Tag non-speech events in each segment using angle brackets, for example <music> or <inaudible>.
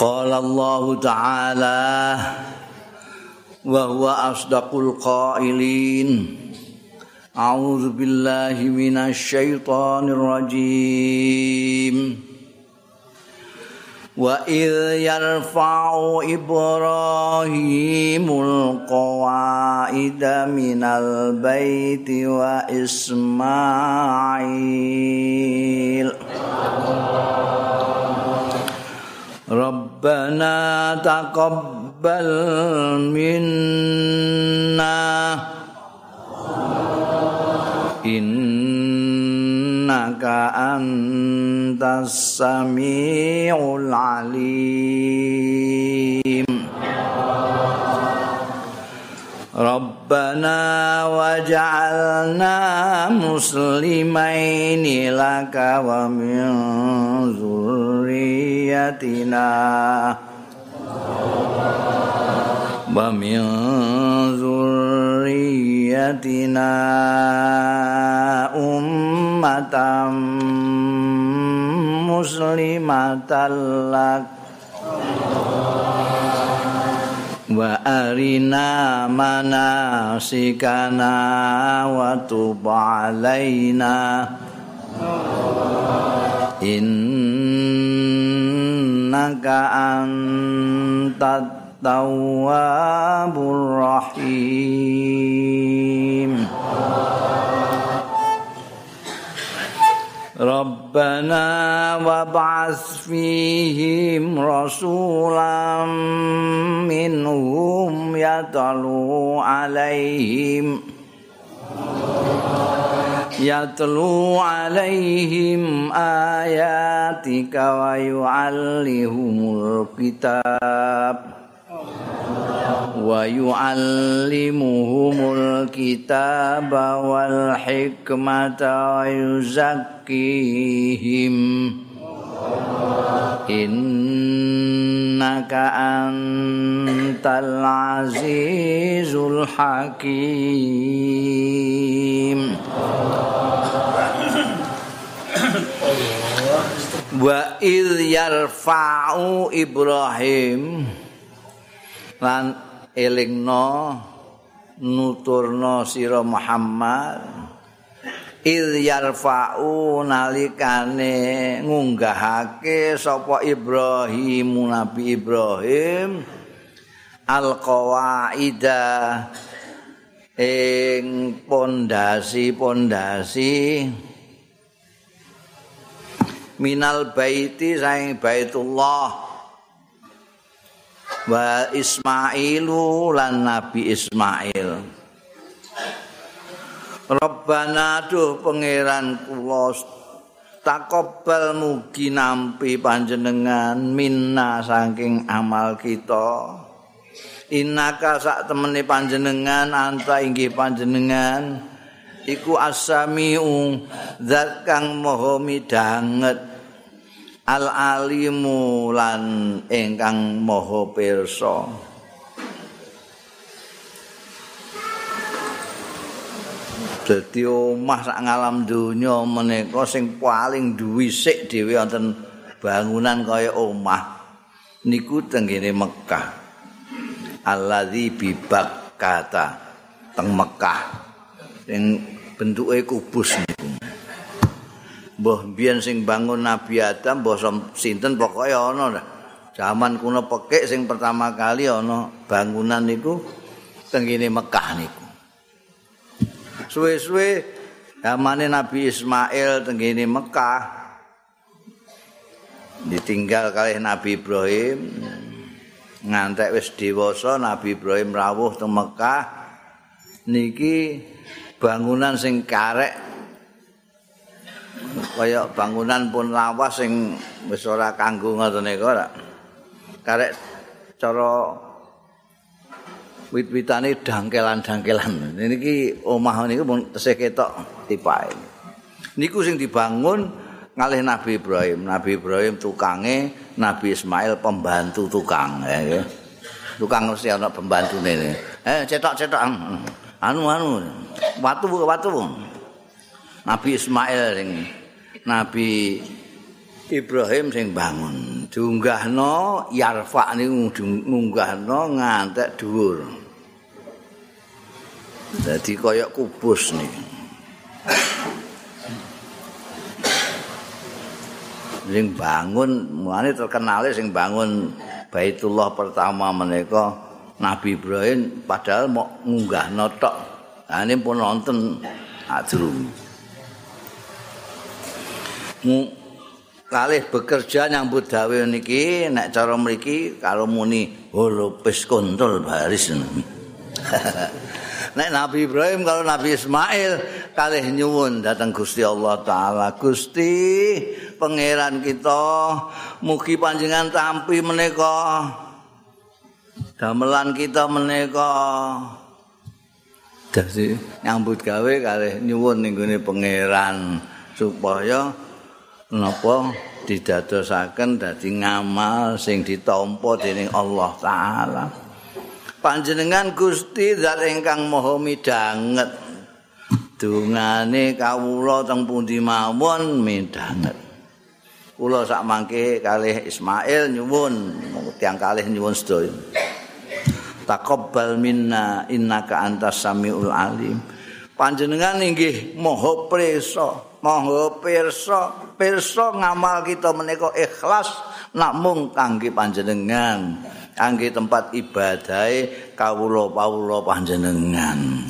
قال الله تعالى وهو أصدق القائلين. أعوذ بالله من الشيطان الرجيم. وإذ يرفع إبراهيم القواعد من البيت وإسماعيل. ربنا تقبل منا إنك أنت السميع العليم ربنا وجعلنا مسلمين لك ومن ذريتنا ومن ذريتنا أمة مسلمة لك wa arina manasikana wa tub alaina innaka antat tawwabur rahim ربنا وابعث فيهم رسولا منهم يتلو عليهم يتلو عليهم آياتك ويعلمهم الكتاب ويعلمهم الكتاب والحكمة ويزكيهم إنك أنت العزيز الحكيم وإذ يرفع إبراهيم lan elingno nuturno sira Muhammad. Il yarfa'u nalikane ngunggahake sapa Ibrahim Nabi Ibrahim. Al qawaida ing pondasi-pondasi. Minal baiti saing baitullah wa Ismailu lan Nabi Ismail. Rabbana duh pangeran kula takobal mugi nampi panjenengan minna saking amal kita. Innaka sak temene panjenengan anta inggih panjenengan. Iku asamiu zat kang maha midanget al alimu lan ingkang maha pirsa. Dadi omah sak ngalam donya menika sing paling dhuwisik dhewe wonten bangunan kaya omah niku tenggene Mekah alladzi bibak kata teng Mekah sing bentuke kubus niku mbah biyen sing bangun Nabi Adam mbah sinten pokoke ana dah. Zaman kuno pekik sing pertama kali ana bangunan niku tengene Mekah niku. Suwe-suwe zamane Nabi Ismail tengene Mekah ditinggal kali Nabi Ibrahim ngantek wis dewasa Nabi Ibrahim rawuh teng Mekah niki bangunan sing karek kaya bangunan pun lawas sing wis ora kanggo ngoten niku ora. Karek cara wit-witane dangkelan-dangkelan. Niki omah niku pun tesih ketok tipake. Niku sing dibangun ngalih Nabi Ibrahim. Nabi Ibrahim tukange, Nabi Ismail pembantu tukang ya. Tukang mesti ana pembantune. Eh cetok-cetok anu anu watu watu. Nabi Ismail sing Nabi Ibrahim sing bangun. diunggahno yarfa niku ngunggahno ngantek dhuwur. Dadi kaya kubus nih sing bangun mulane terkenal sing bangun Baitullah pertama menika Nabi Ibrahim padahal mau ngunggah notok nah, ini pun nonton. Adrum kalih bekerja nyambut gawe niki nek cara mriki kalau muni holopes kontrol baris. <laughs> Nek Nabi Ibrahim kalau Nabi Ismail kalih nyuwun datang Gusti Allah taala. Gusti pangeran kita mugi panjenengan tampi menika damelan kita menika. Dadi nyambut gawe kalih nyuwun ning pangeran supaya napa didadosaken dadi ngamal sing ditampa dening Allah taala. Panjenengan Gusti zat ingkang maha midanget. Dungane kawula teng pundi mawon midanget. Kula sak mangke kalih Ismail nyuwun tiyang kalih nyuwun sedaya. Taqabbal minna innaka antas samiul alim. Panjenengan inggih maha pirsa maha pirsa pirsa ngamal kita menika ikhlas namung kangge panjenengan kangge tempat ibadahe kawula-kawula panjenengan.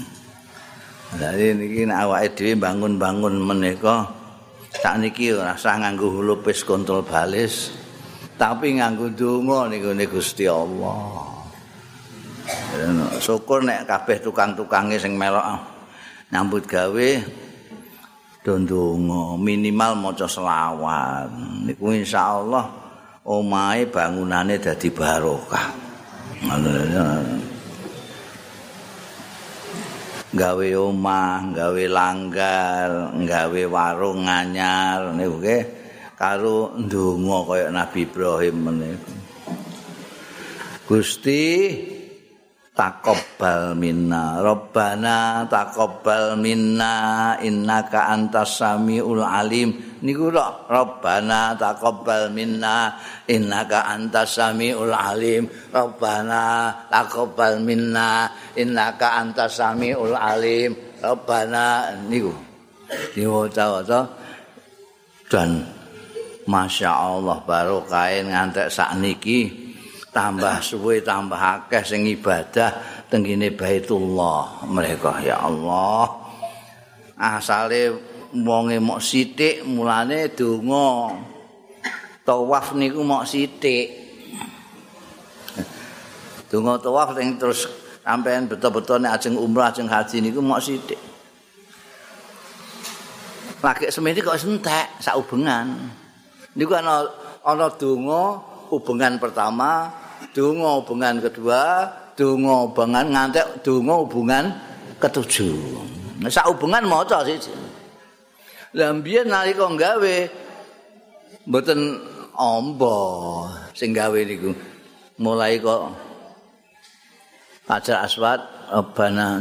Jadi niki nek awake dhewe bangun-bangun menika sakniki ora usah nganggo lupis kontrol balis tapi nganggo donga niku Gusti Allah. Syukur nek kabeh tukang-tukange sing melok nyambut gawe dondonga minimal maca selawat niku insyaallah omahe bangunane dadi barokah. gawe omah, gawe langgar, gawe warung anyar niku karo ndonga kaya Nabi Ibrahim menika. Gusti taqabbal minna. Rabbana taqabbal minna innaka antas samiul alim. Niku tok rabbana taqabbal minna innaka antas samiul alim. Rabbana taqabbal minna innaka antas samiul alim. Rabbana niku. Diwaca-waca. Dan Masya Allah baru kain ngantek sak niki tambah suwe tambah akeh sing ibadah tengene Baitullah. Mereka ya Allah asale wonge mok sithik mulane donga. Tawaf niku mok sithik. Donga tawaf sing terus sampean betul-betul nek ajeng umrah ajeng haji niku mok sithik. Lagi semene kok entek sak hubungan. Niku ana ana donga hubungan pertama donga hubungan kedua, donga hubungan ngantek donga hubungan ketujuh. Nah, sak hubungan maca siji. Lah mbiyen nalika gawe mboten amba sing gawe niku. Mulai kok Hajar Aswad Rabbana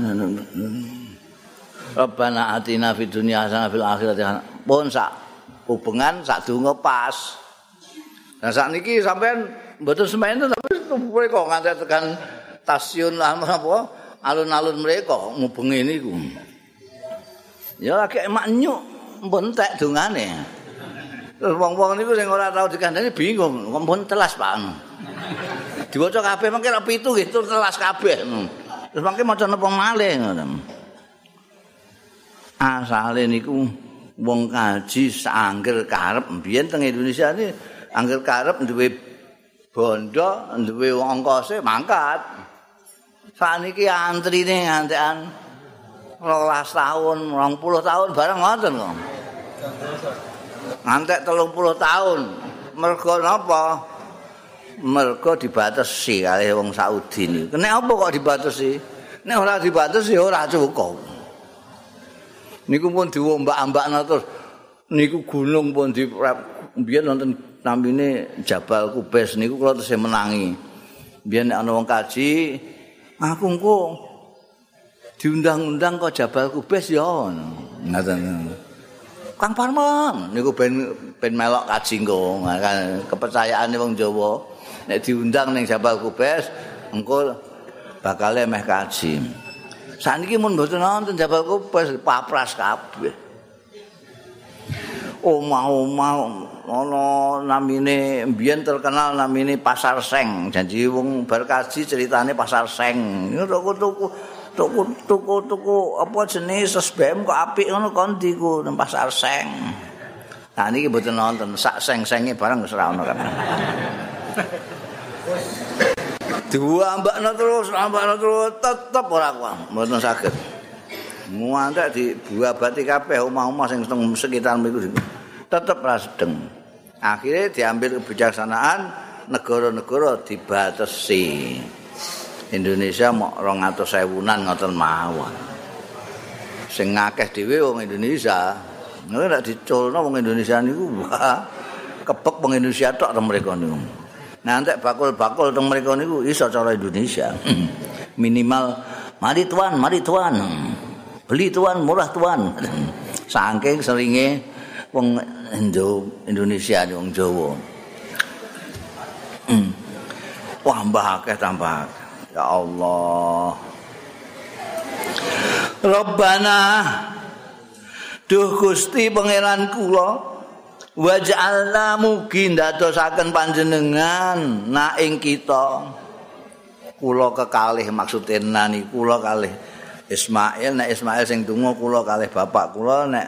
Rabbana atina fid dunya hasanah fil akhirati pun sak hubungan sak donga pas. Nah saat ini sampean mboten semen tapi mereka nganti tekan stasiun apa alun-alun mereka ngubengi niku. Ya lagi emak nyuk mbentek dongane. Terus wong-wong niku sing ora tau dikandani bingung, kok mbon telas Pak. Diwaca kabeh mangke ra pitu nggih tur telas kabeh. Terus mangke maca napa malih ngono. Asale niku wong kaji sangger karep mbiyen teng Indonesia ini angger karep duwe bondo duwe ongkose mangkat. Saniki antrine ngantekan 12 tahun, 20 tahun bareng ngoten kok. Ngantek 30 tahun. Mergo napa? Mergo dibatasi kali wong Saudi niku. Nek apa kok dibatasi? Nek ora dibatasi ora cukup. Niku pun diombak-ambakna terus niku gunung pun di biyen nonton namine Jabal Kubes niku kula tesih menangi. Biyen nek ana wong kaji, aku engko diundang-undang kok Jabal Kubes ya ngono. Kang Parman niku ben ben melok kaji engko kan kepercayaane wong Jawa nek diundang ning Jabal Kubes engko bakal meh kaji. Saniki mun mboten nonton Jabal Kubes papras kabeh. Omah-omah ana namine mbiyen terkenal namine Pasar Seng. Janji wong bar kaji ceritane Pasar Seng. Niku tuku tuku tuku tuku apa jenis SBM kok apik ngono ku nang Pasar Seng. Nah niki mboten nonton sak seng-senge barang wis ora ono kan. Dua mbakna terus, mbakna terus tetep ora kuat, mboten saged. Muantek di buah kabeh omah-omah sing sekitar mriku tetep ra sedeng. Akhirnya diambil kebijaksanaan negara-negara dibatasi Indonesia mau rong atau sewunan ngoten mawon. Sing ngakeh dhewe wong Indonesia. Nek nek diculno wong Indonesia niku wah kepek wong Indonesia tok teng mriko niku. Nanti bakul-bakul teng mriko niku iso cara Indonesia. <clears throat> Minimal mari tuan mari tuan. Beli tuan murah tuan. <clears throat> Saking seringe wong Indonesia wong Jawa. Hmm. Wah mbah akeh tambah. Ya Allah. Rabbana Duh Gusti pangeran kula waj'alna mugi ndadosaken panjenengan na ing kita kula kekalih maksude nani kula kalih Ismail nek Ismail sing donga kula kalih bapak kula nek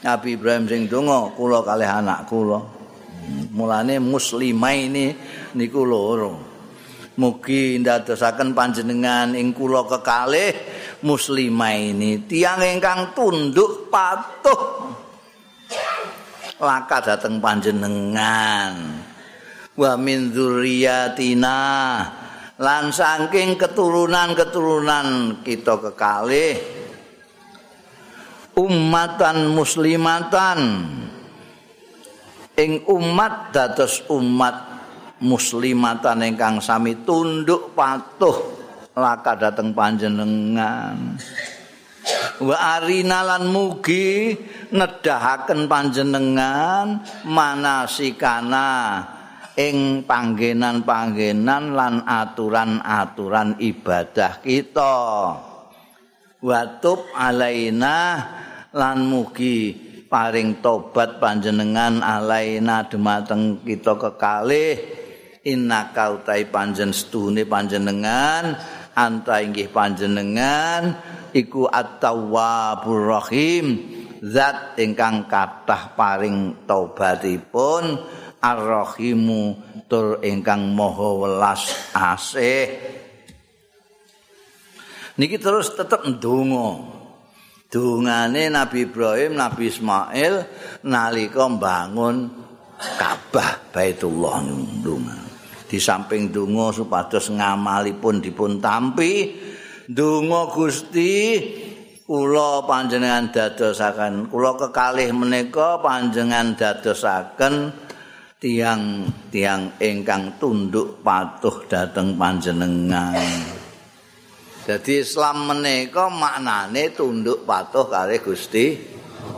Nabi Ibrahim sing donga kula kalih anak kula. Mulane muslimah ini niku loro. Mugi ndadosaken panjenengan ing kula kekalih muslimah ini tiang ingkang tunduk patuh laka dateng panjenengan. Wa min dzurriyyatina lan saking keturunan-keturunan kita kekalih ummatan muslimatan. Ing umat dados umat muslimatan ingkang sami tunduk patuh laka dateng panjenengan. Wa arina lan mugi nedahaken panjenengan manasikana ing panggenan-panggenan lan aturan-aturan ibadah kita watub alaina lan mugi paring tobat panjenengan alaina dumateng kita kekalih. Innaka utai panjen stune panjenengan anta inggih panjenengan iku at-tawwabur rahim zat ingkang kathah paring tobatipun ar-rahimu tur ingkang maha welas asih niki terus tetep ndonga dungane Nabi Ibrahim, Nabi Ismail nalika mbangun Ka'bah Baitullah ndonga. Di samping donga supados ngamalipun dipun tampi, donga Gusti kula panjenengan dadosaken, kula kekalih menika panjenengan dadosaken tiang-tiang ingkang tunduk patuh dhateng panjenengan. Jadi Islam menika maknane tunduk patuh kali Gusti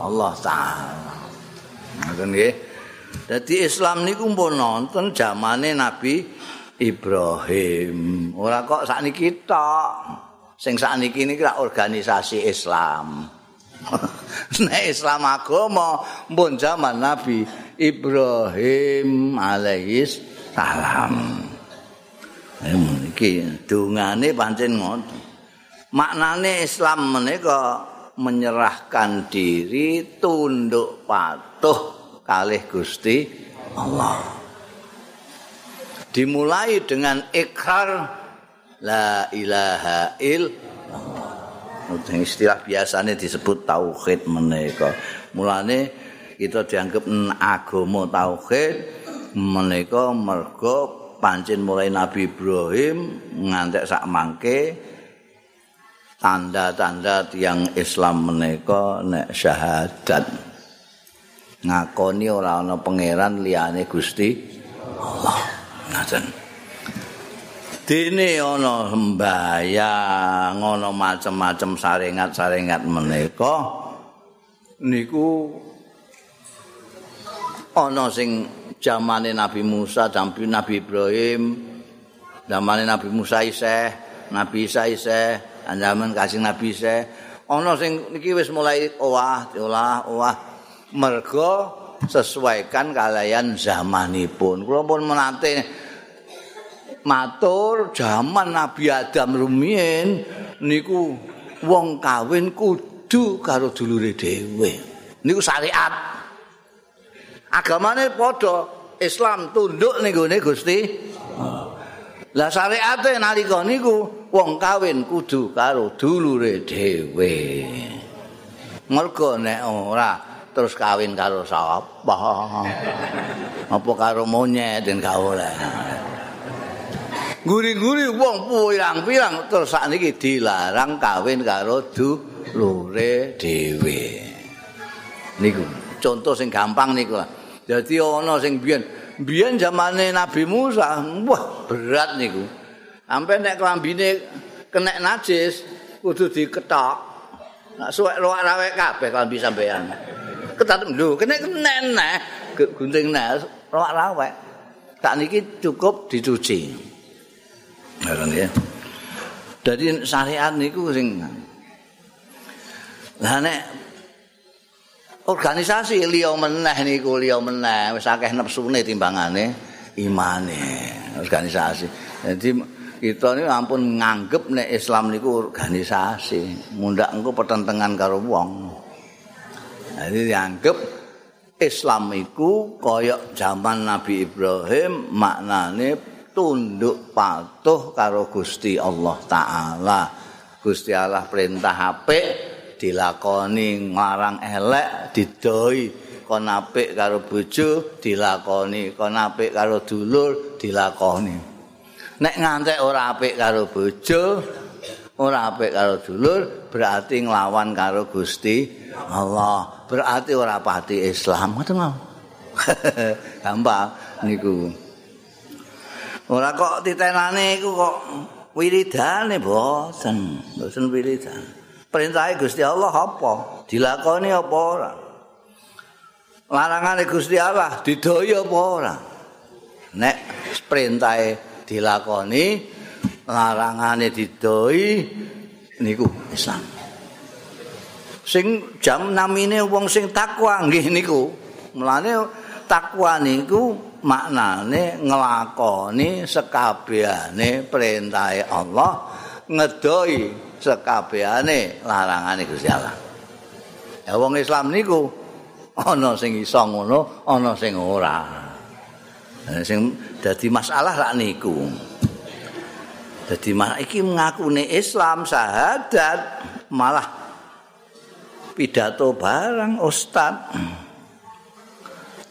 Allah taala. Ngoten nggih. Dadi Islam niku pun nonton zamane Nabi Ibrahim. Ora kok sakniki tok. Sing sakniki niki organisasi Islam. <laughs> Nek Islam agama pun zaman Nabi Ibrahim alaihis salam. Iki dungane pancen ngoten. Maknane Islam menika menyerahkan diri tunduk patuh kalih Gusti Allah. Dimulai dengan ikrar la ilaha illallah. Istilah biasanya disebut tauhid menika. Mulane kita dianggap agama tauhid menika mergo pancen mulai Nabi Ibrahim ngantek sak mangke tanda-tanda tiang Islam menika nek syahadat. Ngakoni ora ana pangeran liyane Gusti Allah. Ngaten. Dene ana sembayang ana macam-macam saringat-saringat menika niku ana sing zamane Nabi Musa, zamane Nabi Ibrahim, zamane Nabi Musa isih, Nabi Isa isih, zaman kasih Nabi isih. Ana sing niki wis mulai owah, olah, owah. Mergo sesuaikan kalian zamanipun. Kula pun menate matur zaman Nabi Adam rumiyin niku wong kawin kudu karo dulure dhewe. Niku syariat. Agamane padha Islam tunduk ning gone Gusti. Lah syariate nalika niku wong kawin kudu karo dulure dhewe. Mergo nek ora terus kawin karo sapa? Apa karo monyet den gak oleh. Guri-guri wong pirang-pirang terus sakniki dilarang kawin karo dulure dhewe. Niku contoh sing gampang niku. Dadi ana sing biyen biyen zamane Nabi Musa, wah berat niku. Sampai nek klambine kena najis kudu diketok. Nak suwek roak rawek kabeh klambi sampean. Ketat lho, kena kena neh gunting neh roak rawek. Tak niki cukup dicuci. Ngoten ya. Dadi syariat niku sing Lah nek organisasi liya meneh niku liya meneh wis akeh nepsune timbangane imane organisasi. Jadi kita ini ampun nganggep nek Islam niku organisasi, mundak engko pertentangan karo wong. Jadi dianggap Islam iku koyok zaman Nabi Ibrahim maknane tunduk patuh karo Gusti Allah taala. Gusti Allah perintah apik dilakoni ngarang elek didoi kon apik karo bojo dilakoni kon apik karo dulur dilakoni. Nek ngantek ora apik karo bojo ora apik karo dulur berarti nglawan karo Gusti Allah. Berarti ora pati Islam. Ngoten <laughs> gampang niku. Ora kok titenane iku kok wiridane boten, boten wiridan. Perintahe Gusti Allah apa? Dilakoni apa ora? Larangane Gusti Allah didaya apa ora? Nek perintahe dilakoni, larangane didoi niku Islam. Sing jam namine wong sing takwa nggih niku. Mulane takwa niku maknane nglakoni sekabehane perintah Allah ngedoi sekabehane larangane Gusti Allah. Ya wong Islam niku ana sing iso ngono, ana sing ora. Sing dadi masalah lak niku. Dadi malah iki ngakune Islam syahadat malah pidato barang ustad.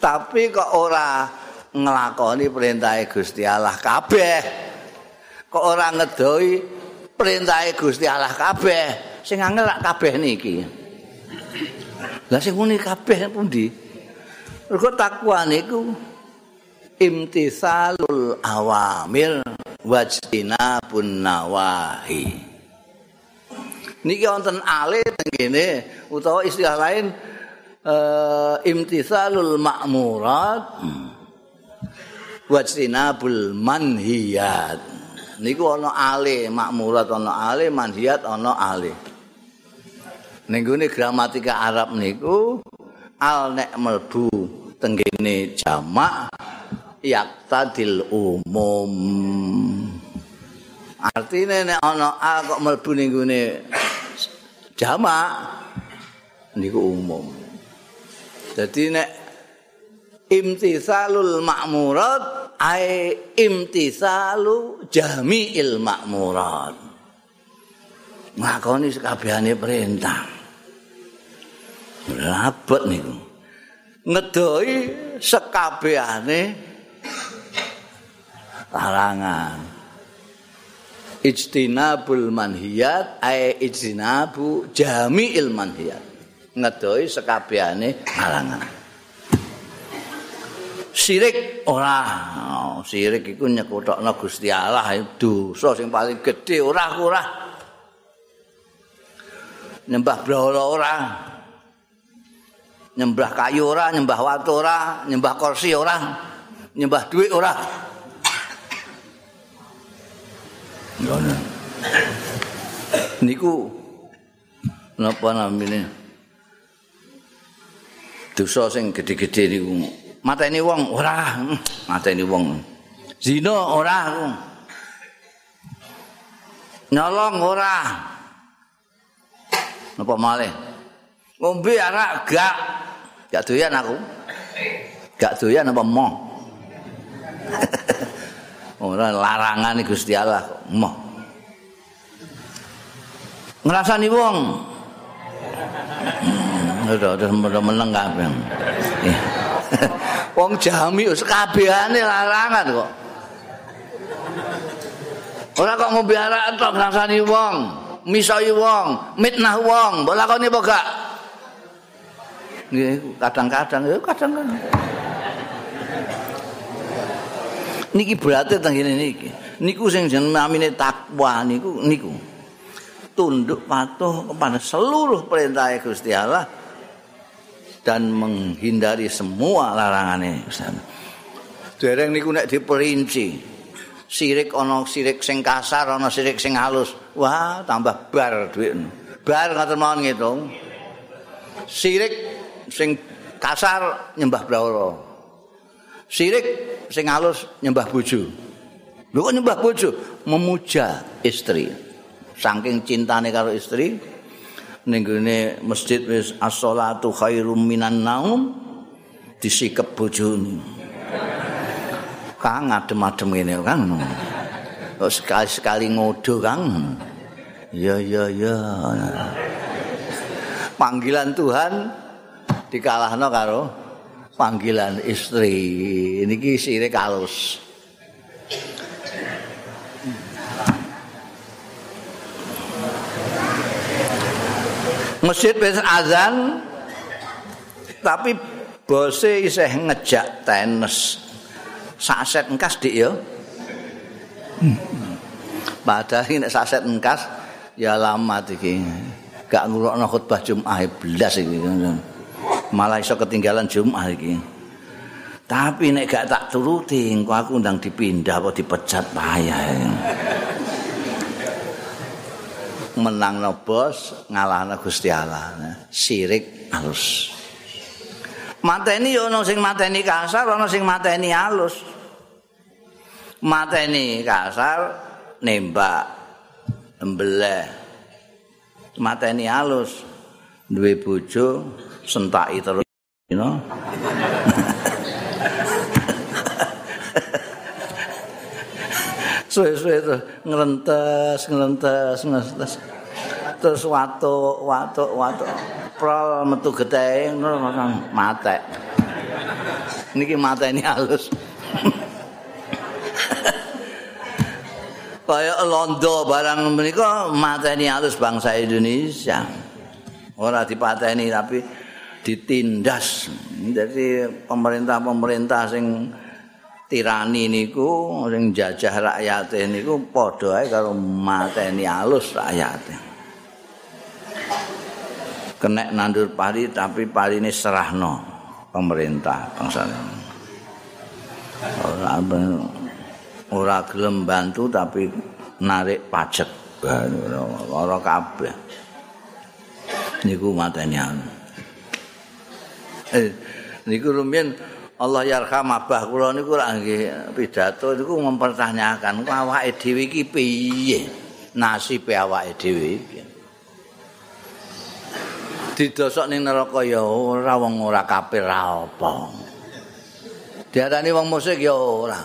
Tapi kok ora nglakoni perintah Gusti Allah kabeh. Kok ora ngedoi perintah Gusti Allah kabeh. Sing angel kabeh niki. Lah sing muni kabeh pundi? Mergo takwa niku imtisalul awamil wajtinabun nawahi. Niki wonten ale tengene utawa istilah lain uh, imtisalul ma'murat. Hmm. wajtinabul manhiyat niku ana ale makmurat ana ale manhiyat ana ale ning gramatika Arab niku al nek mlebu tenggene jamak yaktadil umum. Artine nek ana al kok mlebu ning jamak niku umum. Dadi nek imtisalul ma'murat ai imtisalu jami'il makmurat ngakoni sekabehane perintah. Rabot niku. Ngedoi sekabehane larangan. Ijtinabul manhiyat ai ijtinabu jami'il manhiyat. Ngedoi sekabehane larangan sirik ora oh, sirik iku nyekutokno Gusti Allah dosa sing paling gedhe ora ora nyembah brahala ora Nyembah kayu ora, nyembah watu ora, nyembah kursi ora, nyembah duit ora. Ngono. Niku napa namine? Dosa sing gedhe-gedhe niku. Mateni wong ora, mateni wong. Zina ora. Nyolong ora. Napa malih? Ngombe arak gak. Gak doyan aku. Gak doyan apa mo? <laughs> Ora larangan Gusti Allah kok. Mo. Ngrasani wong. <laughs> Udah, udah, udah meneng kabeh. <laughs> Wong jami wis kabehane larangan kok. Ora kok ngombe arak tok ngrasani wong, misoi wong, mitnah wong, mbok lakoni apa gak? Nggih, kadang-kadang ya kadang-kadang. Niki berarti teng ngene niki. Niku sing jeneng namine takwa niku niku. Tunduk patuh kepada seluruh perintah Gusti Allah dan menghindari semua larangane Allah. Dereng niku nek diperinci. Sirik ana sirik sing kasar, ana sirik sing halus. Wah, tambah bar dhuwit. Bar ngoten mawon ngitung. Sirik sing kasar nyembah brahala. Sirik sing halus nyembah bojo. Lho kok nyembah bojo? Memuja istri. Saking cintane karo istri, ning gone masjid wis as-shalatu khairum minan naum disikep bojone. Kang adem-adem ngene Kang. Kok sekali-sekali ngodo Kang. Ya ya ya. Panggilan Tuhan dikalahno karo panggilan istri. Niki sirik halus. Masjid wis azan tapi bose isih ngejak tenis. saset engkas dik ya. Padahal nek saset engkas ya lama iki. Gak ngurukno khutbah Jumat blas iki. Malah iso ketinggalan Jumat iki. Tapi nek gak tak turuti, engko aku ndang dipindah apa dipecat payah. Menang no bos, ngalahno Gusti Allah. Sirik halus. Mateni yo ono sing mateni kasar, ono sing mateni halus. mateni kasar nembak embeleh mateni halus duwe bojo sentaki terus you know? <laughs> suwe-suwe itu ngelentes ngelentes ngelentes terus watu watu watu prol metu getih mate niki mateni halus kaya londo barang menika mateni halus bangsa Indonesia. Ora dipateni tapi ditindas. Jadi pemerintah-pemerintah sing tirani niku sing jajah rakyat niku padha ae karo mateni halus rakyat. Kenek nandur pari tapi pari ini serahno pemerintah bangsa. Ora ora gelem bantu tapi narik pajak ora kabeh niku mateni eh niku rumiyin Allah yarham abah kula niku ra nggih pidato niku mempertanyakan awake dhewe iki piye? Nasibe awake dhewe iki. Didosok ning neraka ya ora wong ora kafir ra apa? Diarani wong musik ya ora.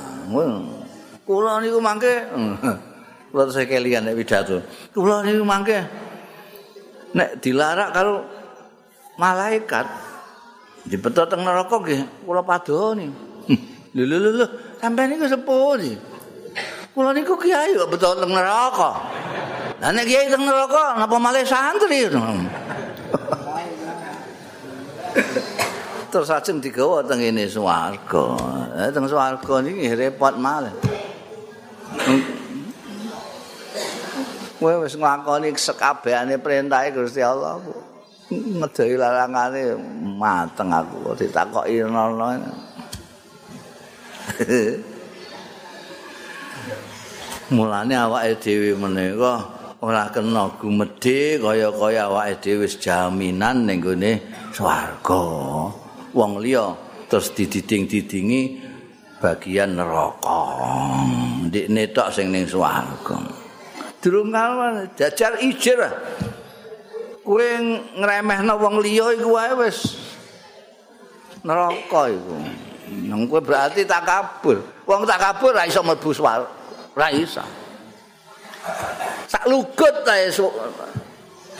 Kula niku mangke <laughs> kula saya kelian nek pidato. Kula niku mangke nek dilarak karo malaikat dibetot teng neraka nggih. Kula padoni. Lho lho lho sampeyan niku sepuh nggih kula niku kiai kok betot teng neraka. Lah nek kiai teng neraka napa malah santri? Terus ajeng digawa teng ngene swarga. Eh teng swarga niki repot malah Kowe wis nglakoni sekabehane perintahe Gusti Allah. Ngedoi larangane mateng aku ditakoki nono. <laughs> Mulane awake dhewe menika ora kena gumedhe kaya-kaya awake dhewe jaminan ning gone swarga. Wong liya terus dididing-didingi bagian neraka. Ndekne tok sing ning swarga. Durung kalwan jajar ijir kowe ngremehno wong liya iku wae wis neraka iku. Nang kowe berarti takabur. Wong takabur ra iso mlebu swarga. Ra iso. Sak lugut ta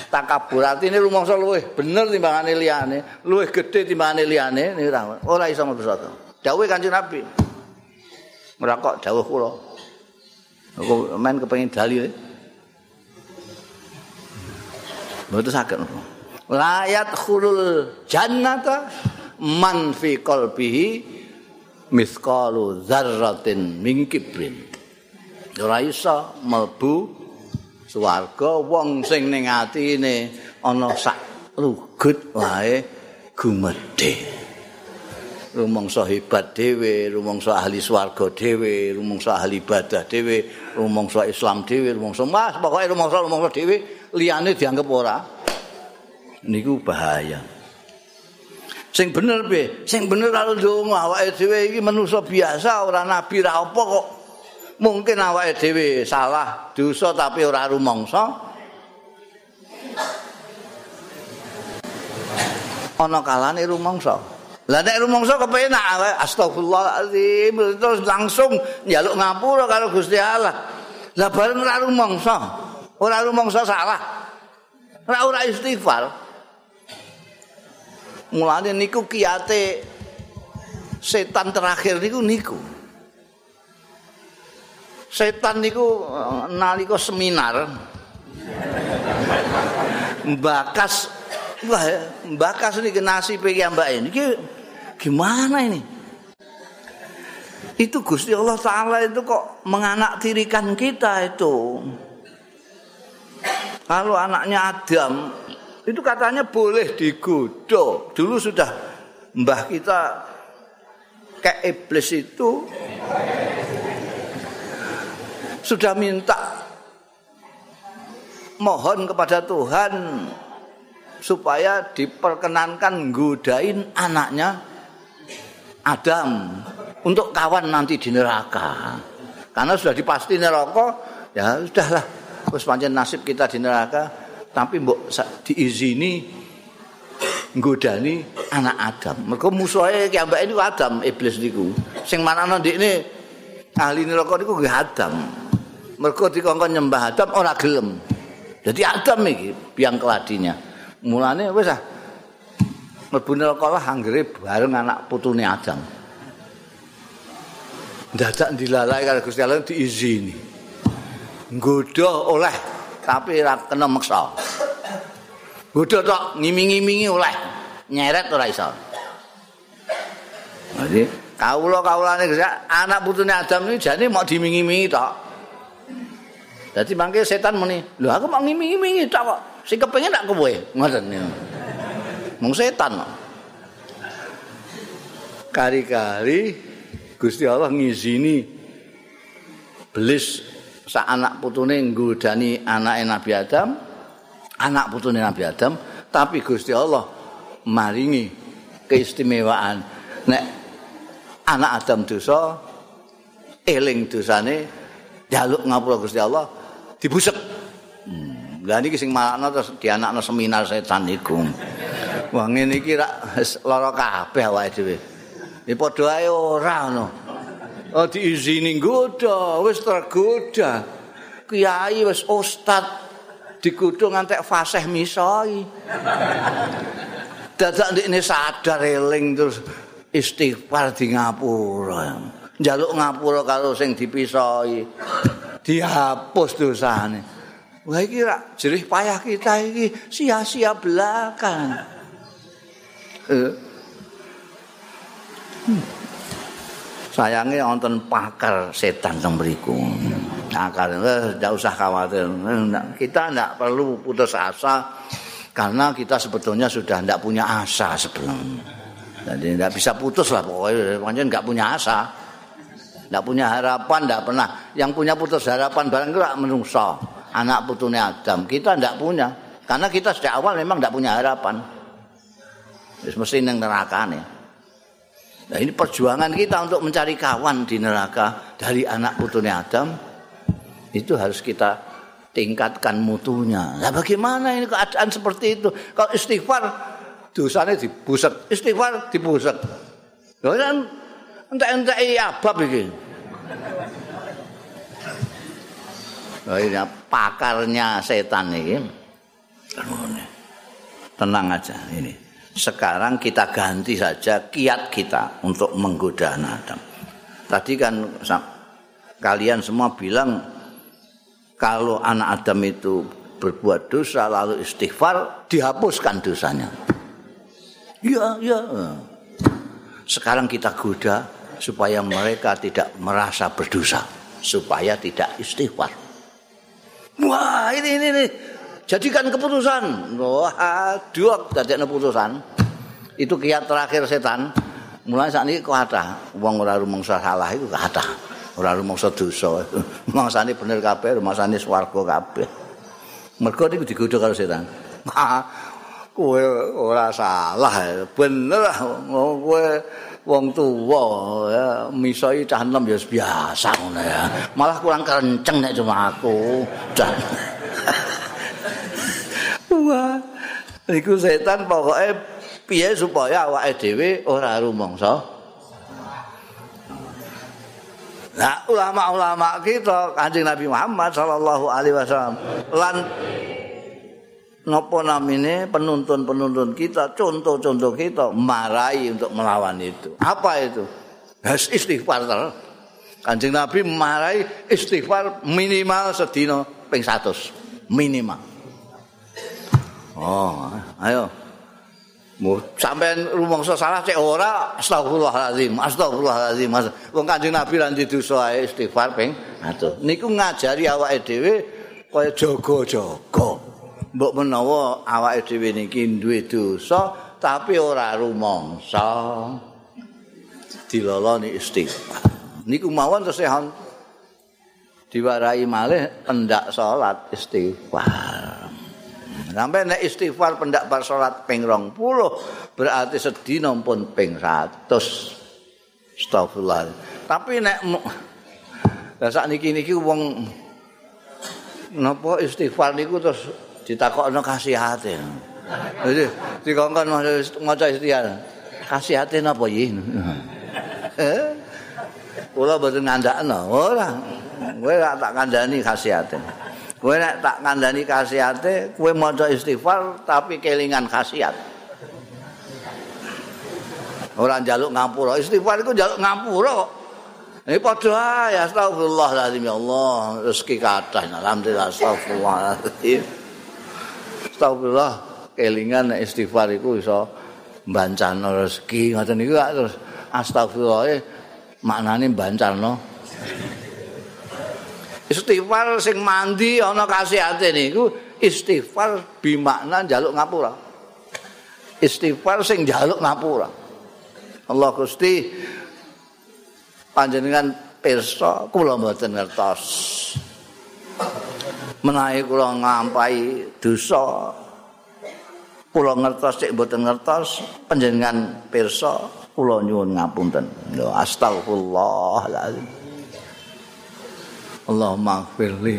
takabur artine rumangsa luweh bener timbangane liyane, luweh gedhe timbangane liyane ora ora iso mlebu swarga. Dawuhe Kanjeng Nabi. Ora kok dawuh kula. Aku main kepengin dalil. Mboten saged. Layat khulul jannata man fi qalbihi mithqalu dzarratin min kibrin. Ora iso mlebu swarga wong sing ning atine ana sak lugut wae gumedhe. Rumangsa hebat dhewe, rumangsa ahli swarga dhewe, rumangsa ahli ibadah dhewe, rumangsa Islam dhewe, rumangsa mas pokoke rumangsa rumangsa dhewe liyane dianggap ora. Niku bahaya. Sing bener be sing bener kalau ndonga awake dhewe iki manusa biasa ora nabi ra apa kok. Mungkin awake dhewe salah dosa tapi ora rumangsa. Ana kalane rumangsa lah nek rumangsa kepenak astagfirullahalazim terus langsung njaluk ngapura karo Gusti Allah. Lah bareng ora rumangsa. Ora rumangsa salah. Ora ora istighfar. Mulane niku kiate setan terakhir niku niku. Setan niku eh, nalika seminar. Mbakas wah mbakas niki nasibe ki mbak ini gimana ini? Itu Gusti Allah Ta'ala itu kok menganaktirikan kita itu. Kalau anaknya Adam itu katanya boleh digoda. Dulu sudah mbah kita kayak iblis itu sudah minta mohon kepada Tuhan supaya diperkenankan godain anaknya Adam untuk kawan nanti di neraka. Karena sudah dipasti neraka, ya sudahlah. Terus pancen nasib kita di neraka, tapi mbok diizini nggodani anak Adam. Mergo musuhe ki ambek niku Adam iblis niku. Sing manana ndikne ahli neraka niku nggih Adam. Mergo dikongkon nyembah Adam ora gelem. Jadi Adam iki biang keladinya. Mulane wis ah mlebu neraka lah anggere bareng anak putune Adam. Dadak dilalai karo Gusti Allah diizini. Nggodha oleh tapi ora kena meksa. Nggodha tok ngiming-imingi oleh nyeret ora iso. Jadi kawula-kawulane anak putune Adam ini jane mau dimingi-mingi tok. Dadi mangke setan muni, "Lho aku mau ngiming-imingi tok kok. Sing kepengin tak kowe." Ngoten niku. Mung setan. Kari-kari Gusti Allah ngizini belis sak anak putune nggodani anake Nabi Adam, anak putune Nabi Adam, tapi Gusti Allah maringi keistimewaan nek anak Adam dosa eling dosane jaluk ngapura Gusti Allah dibusek. Hmm. Lah niki sing malakno terus dianakno seminar setan iku. Wah ngene iki rak lara kabeh awake dhewe. Ya padha ae ora ngono. Oh diizini nggoda, wis tergoda. Kiai wis ustad digodho ngantek fasih misoi. Dadak ndekne sadar eling terus istighfar di ngapura. Njaluk ngapura karo sing dipisoi. Dihapus dosane. Wah iki rak jerih payah kita iki sia-sia belakang. Eh. Sayangnya wonten pakar setan teng mriku. Akar nah, enggak usah khawatir. Kita enggak perlu putus asa Karena kita sebetulnya sudah tidak punya asa sebelum. Jadi tidak bisa putus lah pokoknya. Pokoknya nggak punya asa. Tidak punya harapan, tidak pernah. Yang punya putus harapan barang itu menungso. Anak putune Adam. Kita tidak punya. Karena kita sejak awal memang tidak punya harapan. Terus mesti neraka nih. Nah ini perjuangan kita untuk mencari kawan di neraka dari anak putune Adam itu harus kita tingkatkan mutunya. Nah bagaimana ini keadaan seperti itu? Kalau istighfar dosanya dibuset, istighfar dibuset. Lho kan entek-entek abab iki. Oh ini pakarnya setan ini. Tenang aja ini. Sekarang kita ganti saja kiat kita untuk menggoda anak Adam. Tadi kan kalian semua bilang kalau anak Adam itu berbuat dosa lalu istighfar dihapuskan dosanya. Iya, iya. Sekarang kita goda supaya mereka tidak merasa berdosa, supaya tidak istighfar. Wah, ini ini, ini. Jadikan keputusan. Wah, dua jadi keputusan. Itu kiat terakhir setan. Mulai saat ini kata, uang orang rumongsa salah itu kata, orang rumongsa dosa. <laughs> Rumongsa ini bener kabeh, rumongsa ini swargo kabeh. Mereka itu digoda kalau setan. <laughs> Kowe ora salah, bener kowe wong tuwa ya misoi cah enom ya biasa ya. Malah kurang kenceng nek cuma aku. <laughs> Wah, iku setan pokoke piye supaya awake dhewe ora rumangsa. Nah, ulama-ulama kita Kanjeng Nabi Muhammad sallallahu alaihi wasallam lan napa namine penuntun-penuntun kita, contoh-contoh kita marai untuk melawan itu. Apa itu? Has istighfar Kanjeng Nabi marai istighfar minimal sedina ping 100 minimal. Oh, ayo. Mu sampean rumangsa salah cek ora astagfirullahalazim, astagfirullahalazim. Wong Kanjeng Nabi lan didosa istighfar ping atus. Niku ngajari awake dhewe kaya jaga-jaga. Mbok menawa awake dhewe niki duwe dosa tapi ora rumangsa diloloni istighfar. Niku mawon tesehan diwarai malih pendak salat istighfar. Sampai nek istighfar pendak bar salat ping 20 berarti sedina pun ping 100. Astagfirullah. Tapi nek lah sak niki niki wong napa istighfar niku terus ditakokno kasihate. Jadi dikongkon maca istighfar. Kasihate napa? Eh? Kula boten ngandakno, ora. Kowe tak kandhani kasihate. Kowe nek tak kandhani khasiate, kowe maca istighfar tapi kelingan khasiat. Ora njaluk ngapura, istighfar iku njaluk ngapura kok. Ini padha ya astagfirullahaladzim ya Allah rezeki kathah alhamdulillah astagfirullahaladzim. Astagfirullah kelingan nek istighfar iku iso mbancano rezeki ngoten niku terus astagfirullah maknane mbancano Istighfar sing mandi ana kasihate niku istighfar bimakna njaluk ngapura. Istighfar sing njaluk ngapura. Allah Gusti panjenengan pirsa kula mboten ngertos. Menawi kula ngampahi dosa kula ngertos cek mboten ngertos panjenengan pirsa kula nyuwun ngapunten. Astagfirullahaladzim. Allahumma firli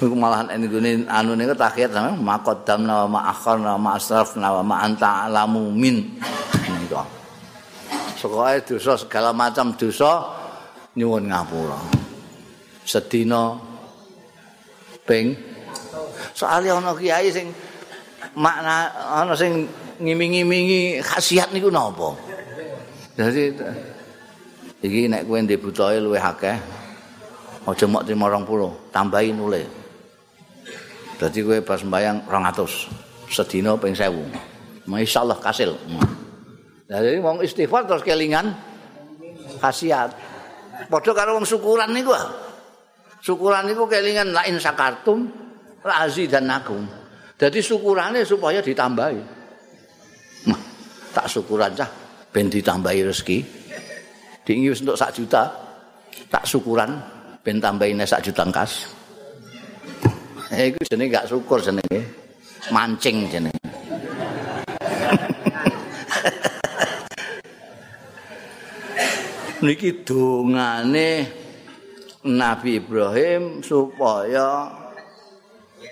Iku malahan ini gini anu ini takhir sama makodam nama ma'akhar nama ma'asraf nama ma'anta alamu min. Sekolah dosa segala macam dosa nyuwun ngapura. Sedina ping. Soalnya ana kiai sing makna ana sing ngiming-ngimingi khasiat niku napa? Jadi Iki nek kowe ndek butuhe luwih akeh. Aja mok 520, tambahi nule. Dadi kowe pas mbayang 200 sedina ping 1000. Masyaallah kasil. Jadi wong istighfar terus kelingan khasiat. Padha karo wong syukuran niku. Syukuran niku kelingan lain sakartum razi dan agung. Jadi syukurannya supaya ditambahi. Tak syukuran cah, ben ditambahi rezeki. Diingin untuk sak juta, tak syukuran, ben tambahin sak juta kas. Eh, itu jenis gak syukur jenis. Mancing jenis. <laughs> Niki dongane Nabi Ibrahim supaya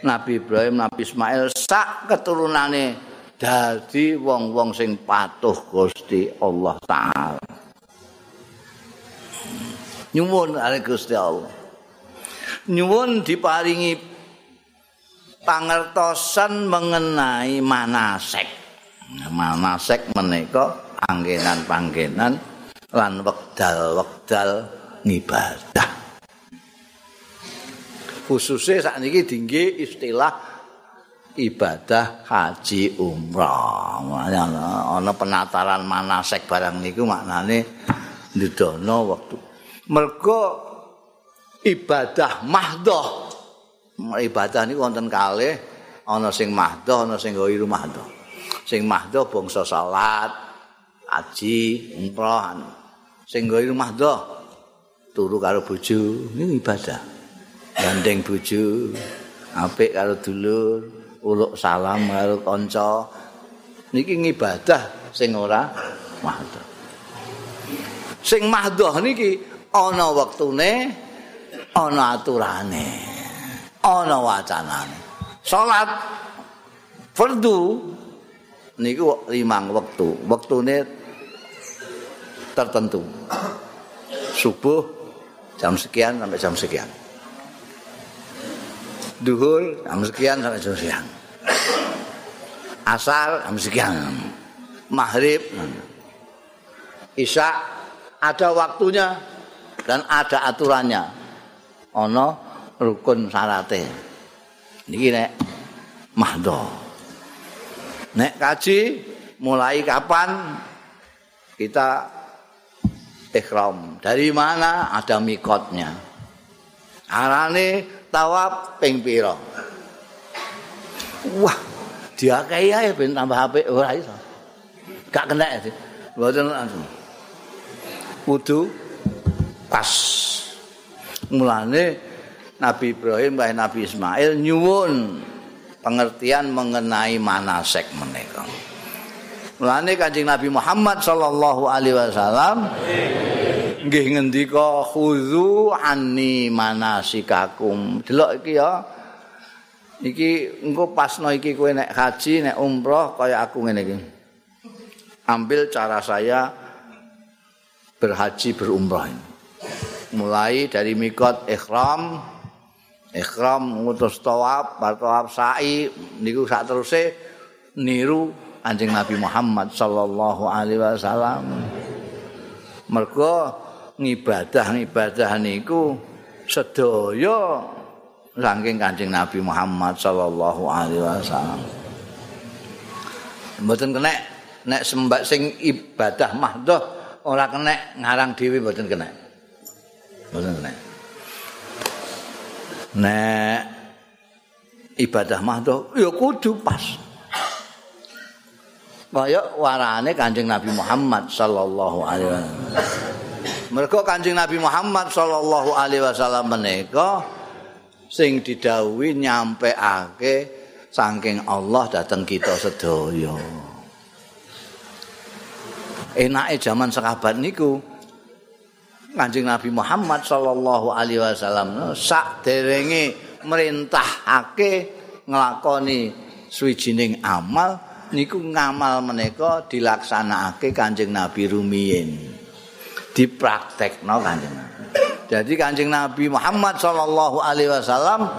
Nabi Ibrahim, Nabi Ismail sak keturunane dadi wong-wong sing patuh Gusti Allah taala. Nyuwun ale Gusti Allah. Nyuwun diparingi pangertosan mengenai manasek. Manasek menika anggenan-panggenan lan wekdal-wekdal ngibadah. khususnya saat ini tinggi istilah ibadah haji umrah. Ana penataran manasek barang niku maknane ndudono waktu. Mergo ibadah mahdoh. Ibadah niku wonten kalih ana sing mahdoh, ana sing ghairu mahdoh. Sing mahdoh bangsa salat, haji, umrah. Sing ghairu mahdoh turu karo bojo, ini ibadah. gandeng bojo apik karo dulur uluk salam karo kanca niki ngibadah sing ora mahdoh sing mahdoh niki ana wektune ana aturane ana wacanane salat fardu niku limang wektu wektune tertentu subuh jam sekian sampai jam sekian duhur jam sekian sampai jam siang. Asar jam sekian. Maghrib. Isya ada waktunya dan ada aturannya. Ono rukun syaratnya. Niki nek mahdo. Nek kaji mulai kapan kita ikhram? Dari mana ada mikotnya? Arane tawaf ping pira? Wah, dia kaya ya ben tambah apik ora iso. Gak kena sih. Mboten langsung. Kudu pas. Mulane Nabi Ibrahim dan Nabi Ismail nyuwun pengertian mengenai manasek menika. Mulane Kanjeng Nabi Muhammad sallallahu alaihi wasallam nggih ngendika khudzu anni manasikakum. Delok iki ya. Iki engko pasno iki kowe nek haji, nek umroh kaya aku ngene iki. Ambil cara saya berhaji berumrah ini. Mulai dari mikot ikhram, ikhram ngutus tawaf, bar sa'i niku sak teruse niru anjing Nabi Muhammad sallallahu alaihi wasallam. Mergo ngibadah-ngibadah niku sedaya saking Kanjeng Nabi Muhammad sallallahu alaihi wasallam. Mboten kena nek sembah sing ibadah mahdhah ora kena ngarang dhewe mboten kena. Nek ibadah mahdhah ya kudu pas. Kaya warane Kanjeng Nabi Muhammad sallallahu alaihi wasallam. Mereka Kanjeng Nabi Muhammad sallallahu alaihi wasallam menika sing didhawuhi nyampeake saking Allah dateng kita sedaya. Enake zaman sahabat niku Kanjeng Nabi Muhammad sallallahu alaihi wasallam derenge merintahake nglakoni swijining amal niku ngamal menika dilaksanakake Kanjeng Nabi rumiyin. dipraktekno kanjeng Jadi kanjeng Nabi Muhammad Shallallahu Alaihi Wasallam